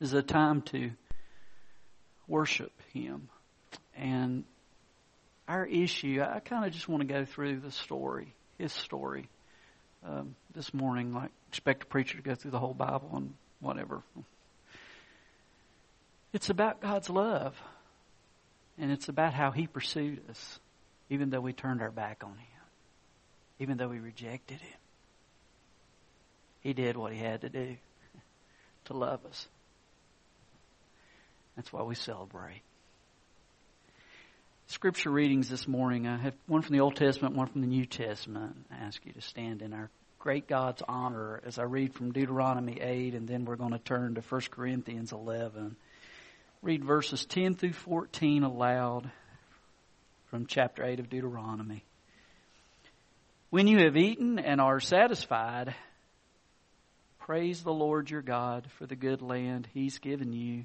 Is a time to worship Him. And our issue, I kind of just want to go through the story, his story, um, this morning. Like, expect a preacher to go through the whole Bible and whatever. It's about God's love. And it's about how He pursued us, even though we turned our back on Him, even though we rejected Him. He did what He had to do to love us. That's why we celebrate. Scripture readings this morning. I have one from the Old Testament, one from the New Testament. I ask you to stand in our great God's honor as I read from Deuteronomy 8, and then we're going to turn to 1 Corinthians 11. Read verses 10 through 14 aloud from chapter 8 of Deuteronomy. When you have eaten and are satisfied, praise the Lord your God for the good land he's given you.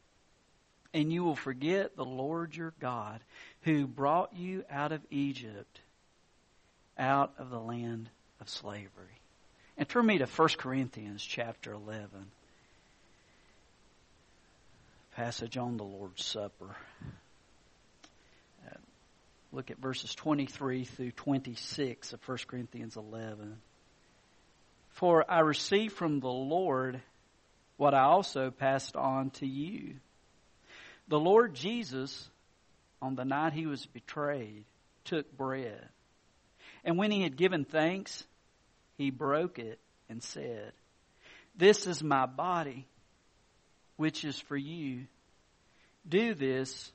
and you will forget the Lord your God who brought you out of Egypt, out of the land of slavery. And turn me to 1 Corinthians chapter 11. Passage on the Lord's Supper. Uh, look at verses 23 through 26 of 1 Corinthians 11. For I received from the Lord what I also passed on to you the Lord Jesus, on the night he was betrayed, took bread. And when he had given thanks, he broke it and said, This is my body, which is for you. Do this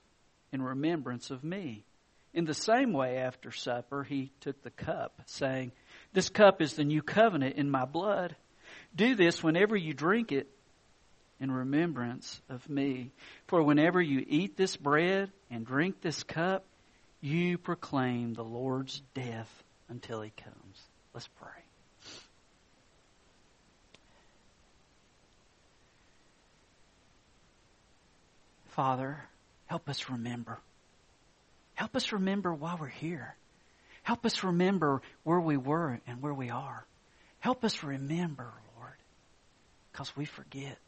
in remembrance of me. In the same way, after supper, he took the cup, saying, This cup is the new covenant in my blood. Do this whenever you drink it in remembrance of me. For whenever you eat this bread and drink this cup, you proclaim the Lord's death until he comes. Let's pray. Father, help us remember. Help us remember why we're here. Help us remember where we were and where we are. Help us remember, Lord, because we forget.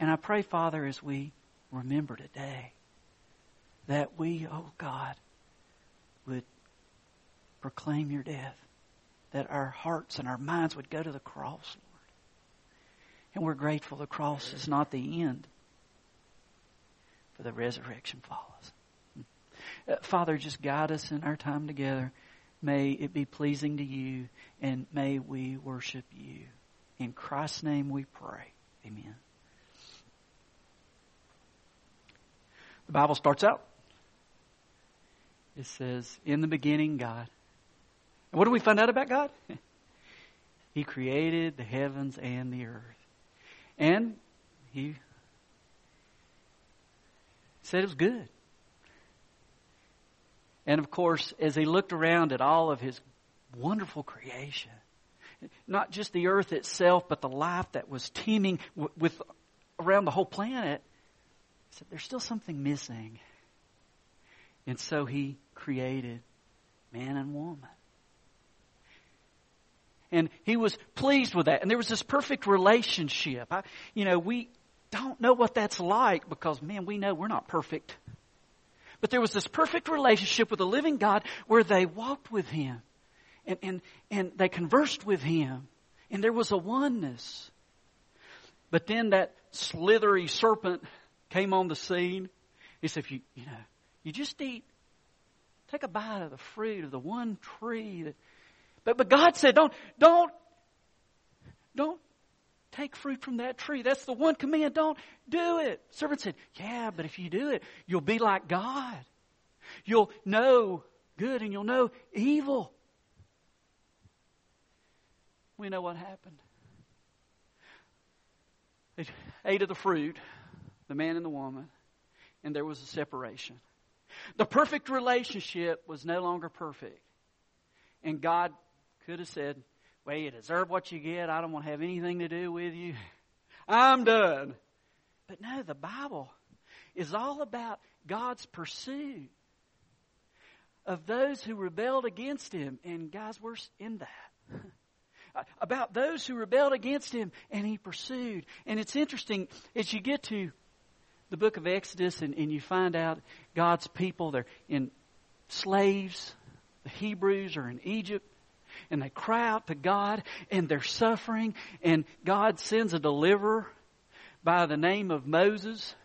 And I pray, Father, as we remember today, that we, oh God, would proclaim your death, that our hearts and our minds would go to the cross, Lord. And we're grateful the cross is not the end, for the resurrection follows. Uh, Father, just guide us in our time together. May it be pleasing to you, and may we worship you. In Christ's name we pray. Amen. The Bible starts out. It says, In the beginning, God. And what do we find out about God? he created the heavens and the earth. And He said it was good. And of course, as He looked around at all of His wonderful creation, not just the earth itself, but the life that was teeming with around the whole planet, said, There's still something missing. And so he created man and woman. And he was pleased with that. And there was this perfect relationship. I, you know, we don't know what that's like because, man, we know we're not perfect. But there was this perfect relationship with the living God where they walked with him and, and, and they conversed with him. And there was a oneness. But then that slithery serpent came on the scene. He said, if you, you know, you just eat, take a bite of the fruit of the one tree that, but, but God said, don't, don't, don't take fruit from that tree. That's the one command. Don't do it. Servant said, yeah, but if you do it, you'll be like God. You'll know good and you'll know evil. We know what happened. They ate of the fruit the man and the woman. and there was a separation. The perfect relationship was no longer perfect. And God could have said, Well, you deserve what you get. I don't want to have anything to do with you. I'm done. But no, the Bible is all about God's pursuit of those who rebelled against Him. And guys, we're in that. about those who rebelled against Him and He pursued. And it's interesting as you get to the book of Exodus and, and you find out God's people, they're in slaves. The Hebrews are in Egypt and they cry out to God and they're suffering and God sends a deliverer by the name of Moses.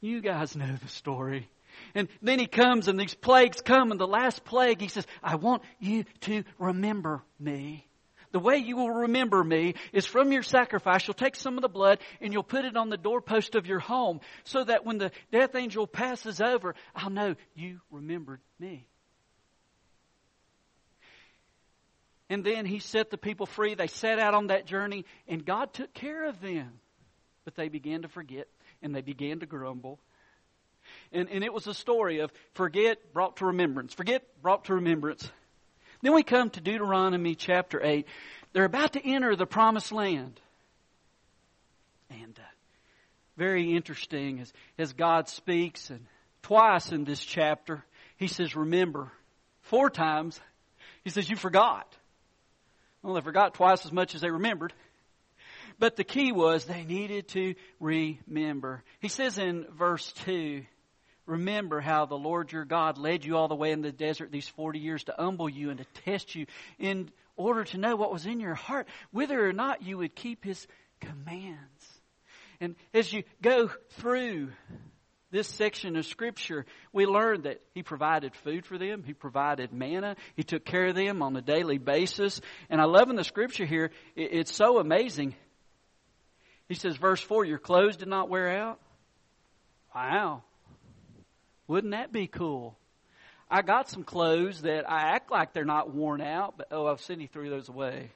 You guys know the story. And then he comes and these plagues come and the last plague he says, I want you to remember me. The way you will remember me is from your sacrifice. You'll take some of the blood and you'll put it on the doorpost of your home so that when the death angel passes over, I'll know you remembered me. And then he set the people free. They set out on that journey and God took care of them. But they began to forget and they began to grumble. And, and it was a story of forget brought to remembrance. Forget brought to remembrance. Then we come to Deuteronomy chapter 8. They're about to enter the promised land. And uh, very interesting as, as God speaks, and twice in this chapter, He says, Remember. Four times, He says, You forgot. Well, they forgot twice as much as they remembered. But the key was they needed to remember. He says in verse 2, Remember how the Lord your God led you all the way in the desert these 40 years to humble you and to test you in order to know what was in your heart, whether or not you would keep His commands. And as you go through this section of Scripture, we learn that He provided food for them. He provided manna. He took care of them on a daily basis. And I love in the Scripture here, it's so amazing. He says, verse 4, Your clothes did not wear out. Wow. Wouldn't that be cool? I got some clothes that I act like they're not worn out, but oh, I'll Cindy threw those away.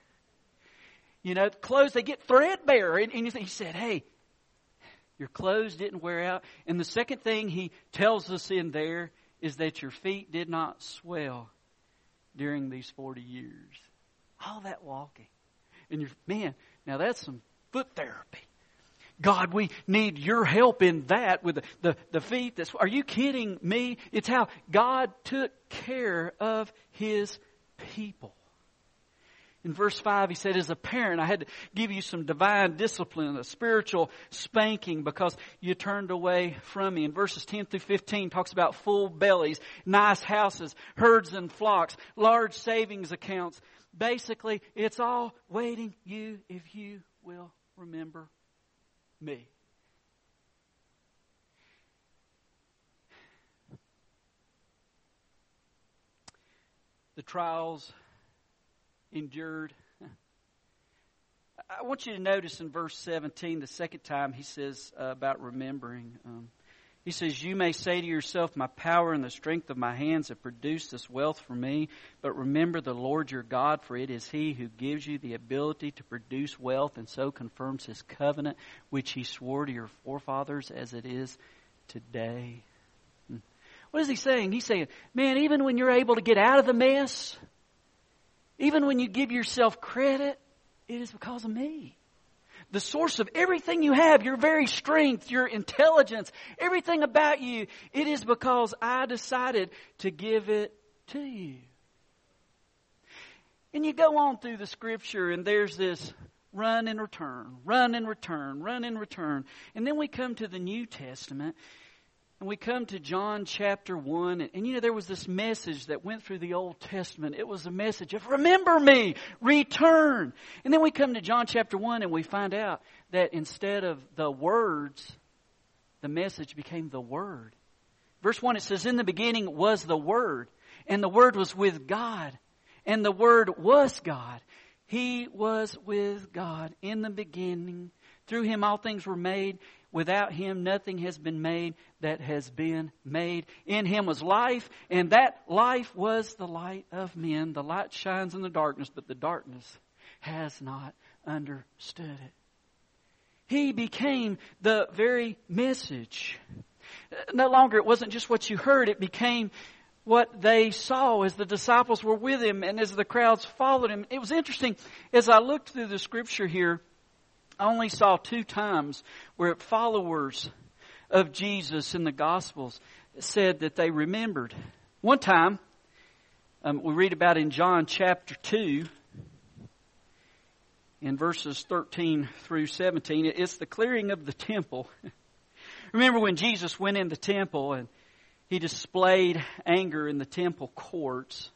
You know, clothes they get threadbare, and, and he said, "Hey, your clothes didn't wear out." And the second thing he tells us in there is that your feet did not swell during these forty years. All that walking, and your man, now that's some foot therapy. God, we need your help in that with the, the, the feet. That's, are you kidding me? It's how God took care of His people. In verse 5, he said, As a parent, I had to give you some divine discipline, a spiritual spanking because you turned away from me. In verses 10 through 15, talks about full bellies, nice houses, herds and flocks, large savings accounts. Basically, it's all waiting you if you will remember me. The trials endured. I want you to notice in verse 17, the second time he says uh, about remembering. Um, he says, You may say to yourself, My power and the strength of my hands have produced this wealth for me. But remember the Lord your God, for it is He who gives you the ability to produce wealth and so confirms His covenant, which He swore to your forefathers as it is today. Hmm. What is He saying? He's saying, Man, even when you're able to get out of the mess, even when you give yourself credit, it is because of me the source of everything you have, your very strength, your intelligence, everything about you, it is because I decided to give it to you. And you go on through the scripture and there's this run and return, run and return, run and return. And then we come to the New Testament and we come to John chapter 1, and, and, you know, there was this message that went through the Old Testament. It was a message of, remember me, return. And then we come to John chapter 1, and we find out that instead of the words, the message became the Word. Verse 1, it says, In the beginning was the Word, and the Word was with God, and the Word was God. He was with God in the beginning. Through him all things were made, Without him, nothing has been made that has been made. In him was life, and that life was the light of men. The light shines in the darkness, but the darkness has not understood it. He became the very message. No longer, it wasn't just what you heard, it became what they saw as the disciples were with him and as the crowds followed him. It was interesting, as I looked through the scripture here, only saw two times where followers of Jesus in the Gospels said that they remembered. One time, um, we read about in John chapter 2, in verses 13 through 17, it's the clearing of the temple. Remember when Jesus went in the temple and he displayed anger in the temple courts?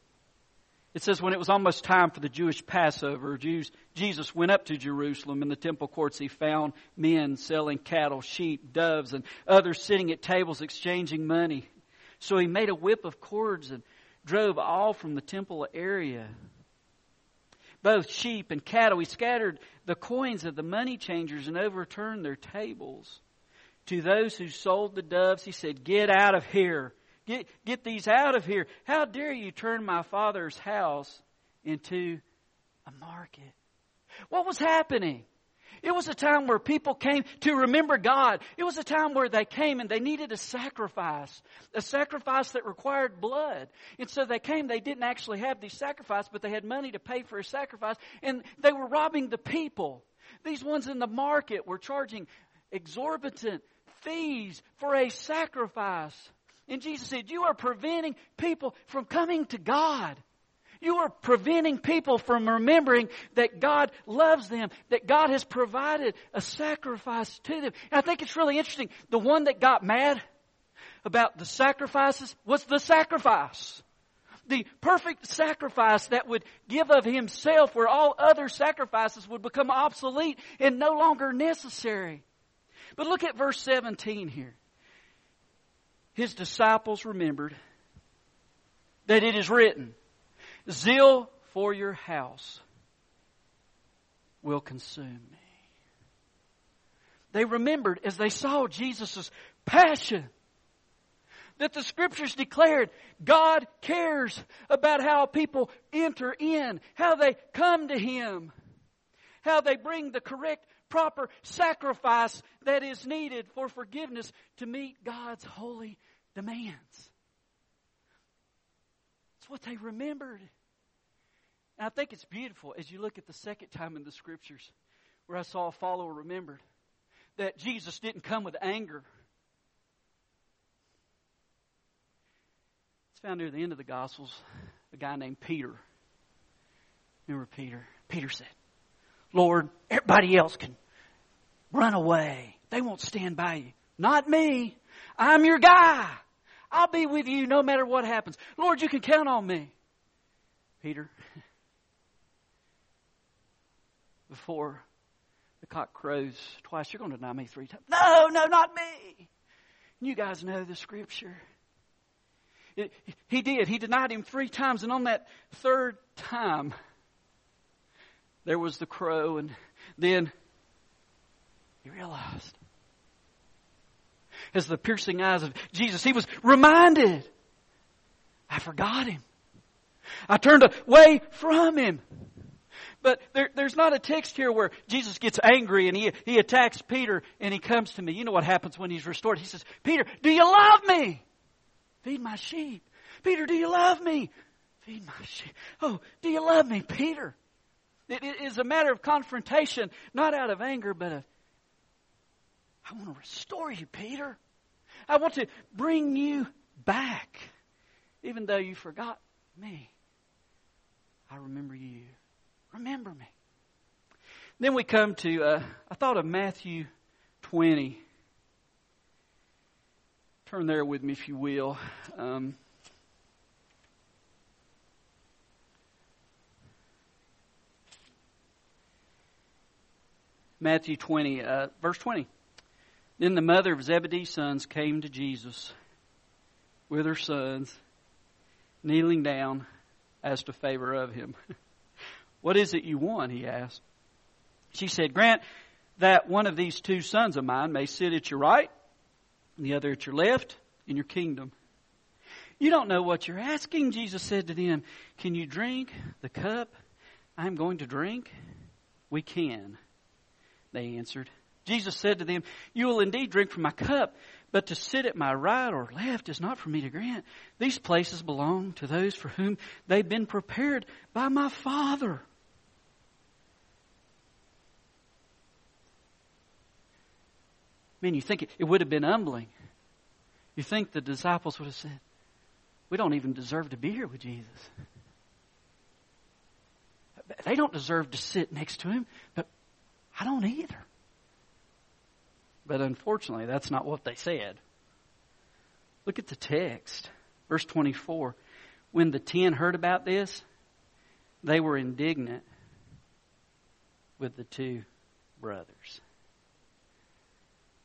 It says when it was almost time for the Jewish Passover, Jews, Jesus went up to Jerusalem in the temple courts. He found men selling cattle, sheep, doves, and others sitting at tables exchanging money. So he made a whip of cords and drove all from the temple area both sheep and cattle. He scattered the coins of the money changers and overturned their tables. To those who sold the doves, he said, Get out of here. Get, get these out of here. How dare you turn my father's house into a market? What was happening? It was a time where people came to remember God. It was a time where they came and they needed a sacrifice, a sacrifice that required blood. And so they came, they didn't actually have these sacrifices, but they had money to pay for a sacrifice, and they were robbing the people. These ones in the market were charging exorbitant fees for a sacrifice. And Jesus said, You are preventing people from coming to God. You are preventing people from remembering that God loves them, that God has provided a sacrifice to them. And I think it's really interesting. The one that got mad about the sacrifices was the sacrifice. The perfect sacrifice that would give of himself where all other sacrifices would become obsolete and no longer necessary. But look at verse 17 here. His disciples remembered that it is written, Zeal for your house will consume me. They remembered as they saw Jesus' passion that the scriptures declared God cares about how people enter in, how they come to Him, how they bring the correct, proper sacrifice that is needed for forgiveness to meet God's holy demands. It's what they remembered. And I think it's beautiful as you look at the second time in the scriptures where I saw a follower remembered that Jesus didn't come with anger. It's found near the end of the Gospels, a guy named Peter. Remember Peter? Peter said, Lord, everybody else can run away. They won't stand by you. Not me. I'm your guy. I'll be with you no matter what happens. Lord, you can count on me. Peter, before the cock crows twice, you're going to deny me three times. No, no, not me. You guys know the scripture. It, he did. He denied him three times, and on that third time, there was the crow, and then he realized as the piercing eyes of Jesus, he was reminded, I forgot him. I turned away from him. But there, there's not a text here where Jesus gets angry and he, he attacks Peter and he comes to me. You know what happens when he's restored? He says, Peter, do you love me? Feed my sheep. Peter, do you love me? Feed my sheep. Oh, do you love me, Peter? It is a matter of confrontation, not out of anger, but of I want to restore you, Peter. I want to bring you back. Even though you forgot me, I remember you. Remember me. Then we come to, uh, I thought of Matthew 20. Turn there with me, if you will. Um, Matthew 20, uh, verse 20. Then the mother of Zebedee's sons came to Jesus with her sons, kneeling down, asked a favor of him. what is it you want? he asked. She said, Grant that one of these two sons of mine may sit at your right and the other at your left in your kingdom. You don't know what you're asking, Jesus said to them. Can you drink the cup I'm going to drink? We can, they answered. Jesus said to them, You will indeed drink from my cup, But to sit at my right or left is not for me to grant. These places belong to those for whom they've been prepared by my Father. Man, you think it, it would have been humbling. You think the disciples would have said, We don't even deserve to be here with Jesus. They don't deserve to sit next to him, but I don't either. But unfortunately, that's not what they said. Look at the text. Verse 24. When the ten heard about this, they were indignant with the two brothers.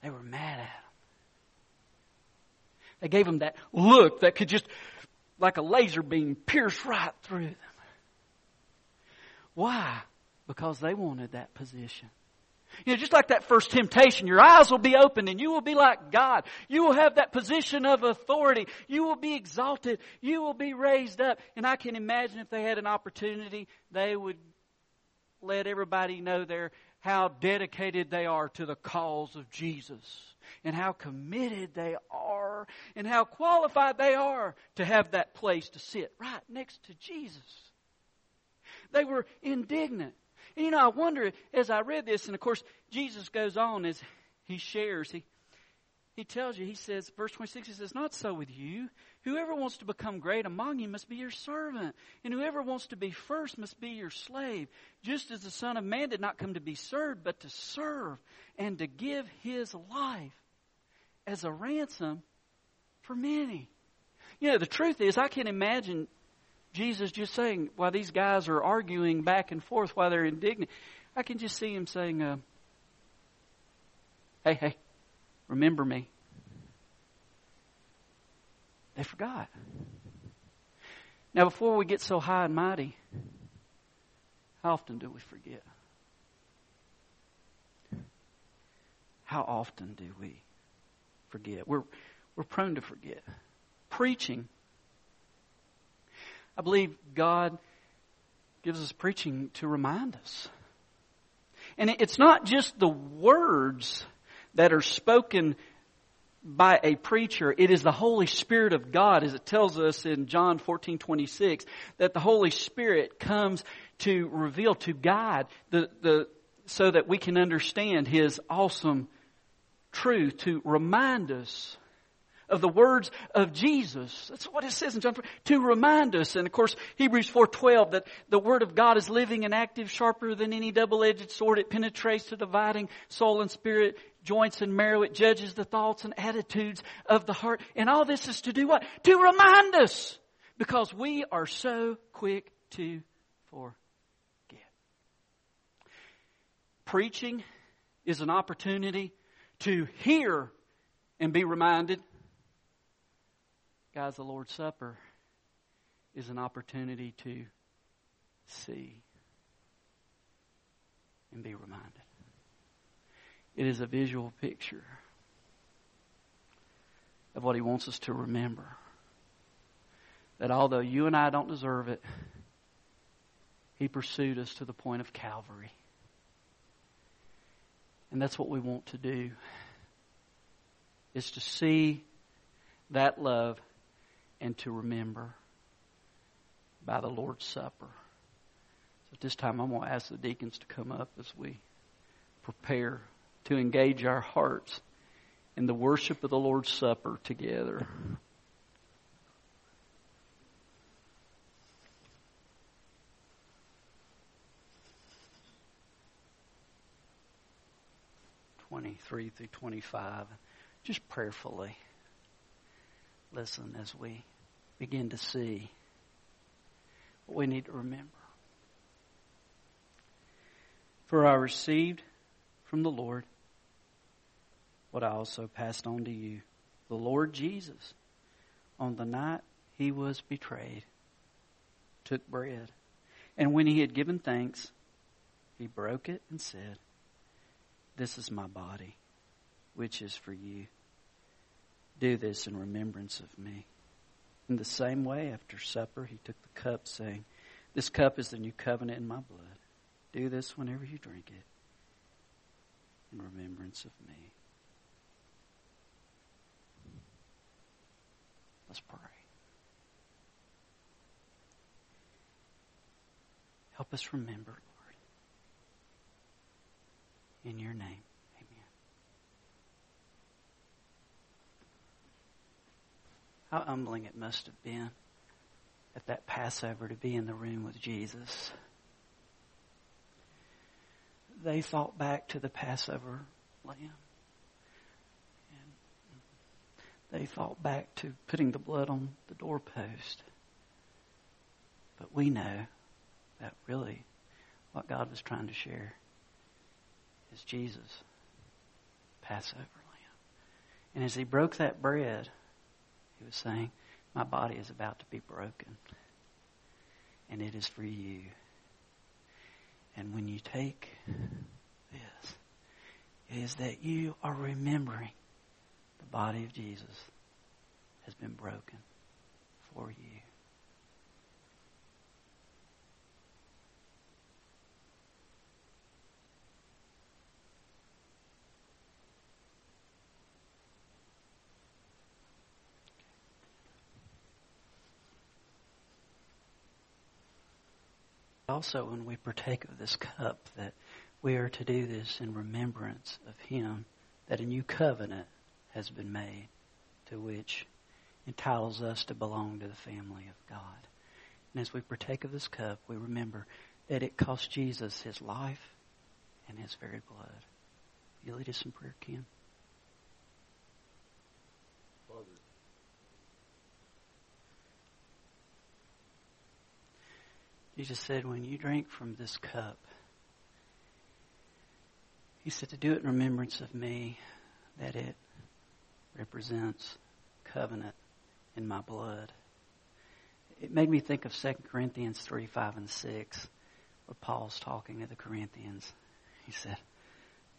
They were mad at him. They gave him that look that could just, like a laser beam, pierce right through them. Why? Because they wanted that position. You know, just like that first temptation, your eyes will be opened and you will be like God. You will have that position of authority. You will be exalted. You will be raised up. And I can imagine if they had an opportunity, they would let everybody know there how dedicated they are to the cause of Jesus and how committed they are and how qualified they are to have that place to sit right next to Jesus. They were indignant. And you know, I wonder as I read this, and of course, Jesus goes on as he shares. He, he tells you, he says, verse 26, he says, Not so with you. Whoever wants to become great among you must be your servant, and whoever wants to be first must be your slave, just as the Son of Man did not come to be served, but to serve and to give his life as a ransom for many. You know, the truth is, I can't imagine Jesus just saying, while these guys are arguing back and forth, while they're indignant, I can just see him saying, uh, Hey, hey, remember me. They forgot. Now, before we get so high and mighty, how often do we forget? How often do we forget? We're, we're prone to forget. Preaching I believe God gives us preaching to remind us. And it's not just the words that are spoken by a preacher. It is the Holy Spirit of God, as it tells us in John 14, 26, that the Holy Spirit comes to reveal, to guide, the, the, so that we can understand His awesome truth, to remind us of the words of Jesus. That's what it says in John 4, to remind us. And of course, Hebrews 4.12, that the Word of God is living and active, sharper than any double-edged sword. It penetrates to dividing soul and spirit, joints and marrow. It judges the thoughts and attitudes of the heart. And all this is to do what? To remind us. Because we are so quick to forget. Preaching is an opportunity to hear and be reminded Guys, the Lord's Supper is an opportunity to see and be reminded. It is a visual picture of what He wants us to remember. That although you and I don't deserve it, He pursued us to the point of Calvary. And that's what we want to do is to see that love and to remember by the Lord's Supper. So at this time, I'm going to ask the deacons to come up as we prepare to engage our hearts in the worship of the Lord's Supper together. Twenty-three through twenty-five, just prayerfully listen as we begin to see what we need to remember. For I received from the Lord what I also passed on to you. The Lord Jesus, on the night he was betrayed, took bread. And when he had given thanks, he broke it and said, This is my body, which is for you. Do this in remembrance of me. In the same way, after supper, he took the cup, saying, This cup is the new covenant in my blood. Do this whenever you drink it in remembrance of me. Let's pray. Help us remember, Lord. In your name, How humbling it must have been at that Passover to be in the room with Jesus. They thought back to the Passover lamb. And they thought back to putting the blood on the doorpost. But we know that really what God was trying to share is Jesus, Passover lamb. And as he broke that bread, he was saying, My body is about to be broken, and it is for you. And when you take this, it is that you are remembering the body of Jesus has been broken for you. Also when we partake of this cup that we are to do this in remembrance of him that a new covenant has been made to which entitles us to belong to the family of God. And as we partake of this cup, we remember that it cost Jesus his life and his very blood. You lead us in prayer, Ken. Jesus said, when you drink from this cup, he said to do it in remembrance of me, that it represents covenant in my blood. It made me think of 2 Corinthians 3, 5, and 6, where Paul's talking to the Corinthians. He said,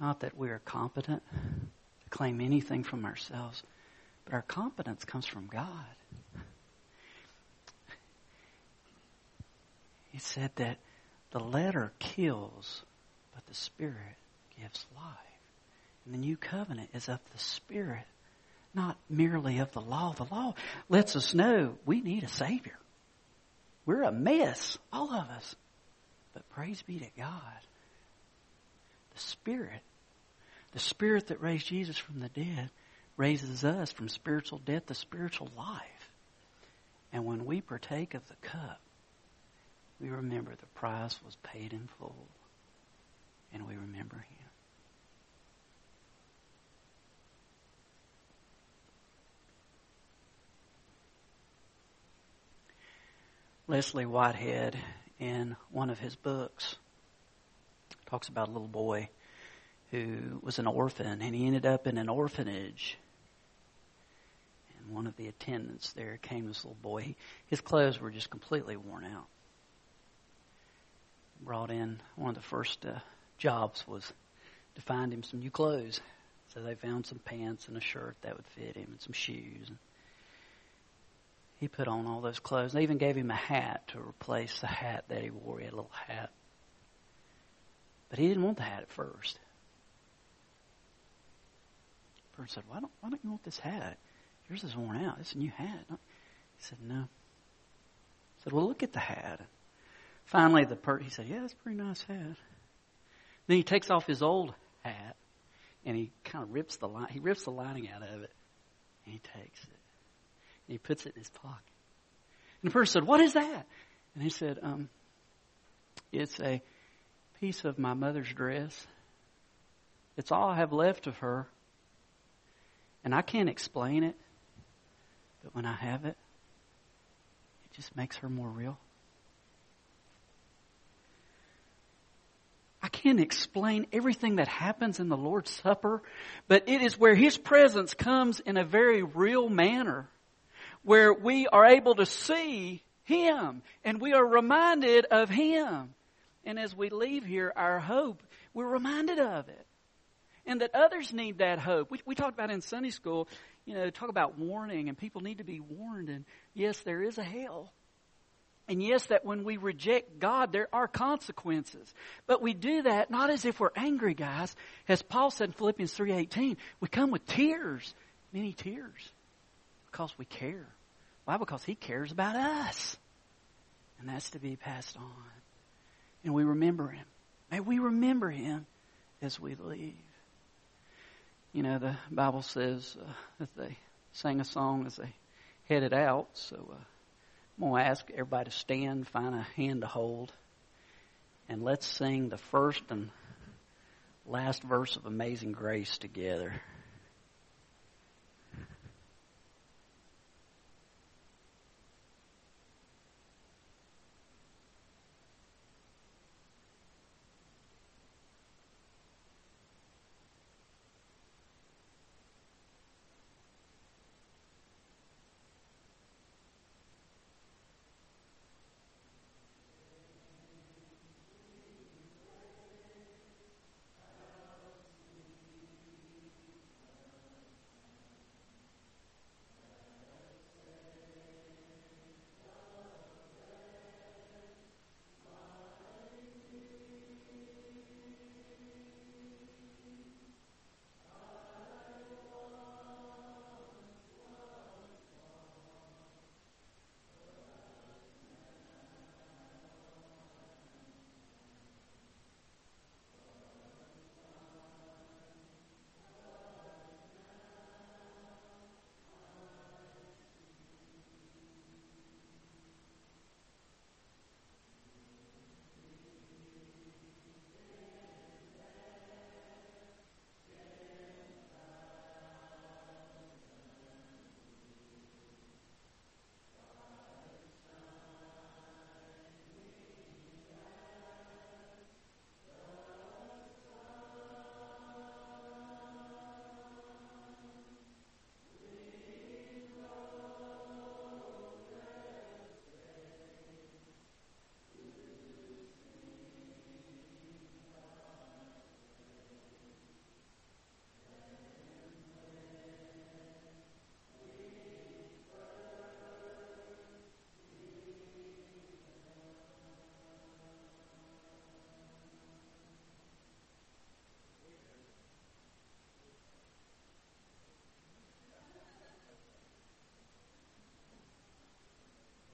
Not that we are competent to claim anything from ourselves, but our competence comes from God. He said that the letter kills, but the Spirit gives life. And the new covenant is of the Spirit, not merely of the law. The law lets us know we need a Savior. We're a mess, all of us. But praise be to God. The Spirit, the Spirit that raised Jesus from the dead, raises us from spiritual death to spiritual life. And when we partake of the cup, we remember the price was paid in full, and we remember Him. Leslie Weatherhead, in one of his books, talks about a little boy who was an orphan, and he ended up in an orphanage. And one of the attendants there came this little boy. His clothes were just completely worn out brought in one of the first uh, jobs was to find him some new clothes. So they found some pants and a shirt that would fit him and some shoes. He put on all those clothes. They even gave him a hat to replace the hat that he wore. He had a little hat. But he didn't want the hat at first. The said, why don't, why don't you want this hat? Yours is worn out. It's a new hat. He said, no. He said, well, look at the hat. Finally, the per- he said, "Yeah, that's a pretty nice hat." Then he takes off his old hat and he kind of rips the line. He rips the lining out of it, and he takes it and he puts it in his pocket. And the person said, "What is that?" And he said, um, "It's a piece of my mother's dress. It's all I have left of her, and I can't explain it, but when I have it, it just makes her more real." I can't explain everything that happens in the Lord's Supper, but it is where His presence comes in a very real manner, where we are able to see Him and we are reminded of Him. And as we leave here, our hope, we're reminded of it. And that others need that hope. We, we talked about in Sunday school, you know, talk about warning and people need to be warned. And yes, there is a hell. And yes, that when we reject God, there are consequences. But we do that not as if we're angry, guys. As Paul said in Philippians 3.18, we come with tears, many tears, because we care. Why? Because He cares about us. And that's to be passed on. And we remember Him. May we remember Him as we leave. You know, the Bible says uh, that they sang a song as they headed out. So uh, I'm going to ask everybody to stand, find a hand to hold, and let's sing the first and last verse of Amazing Grace together.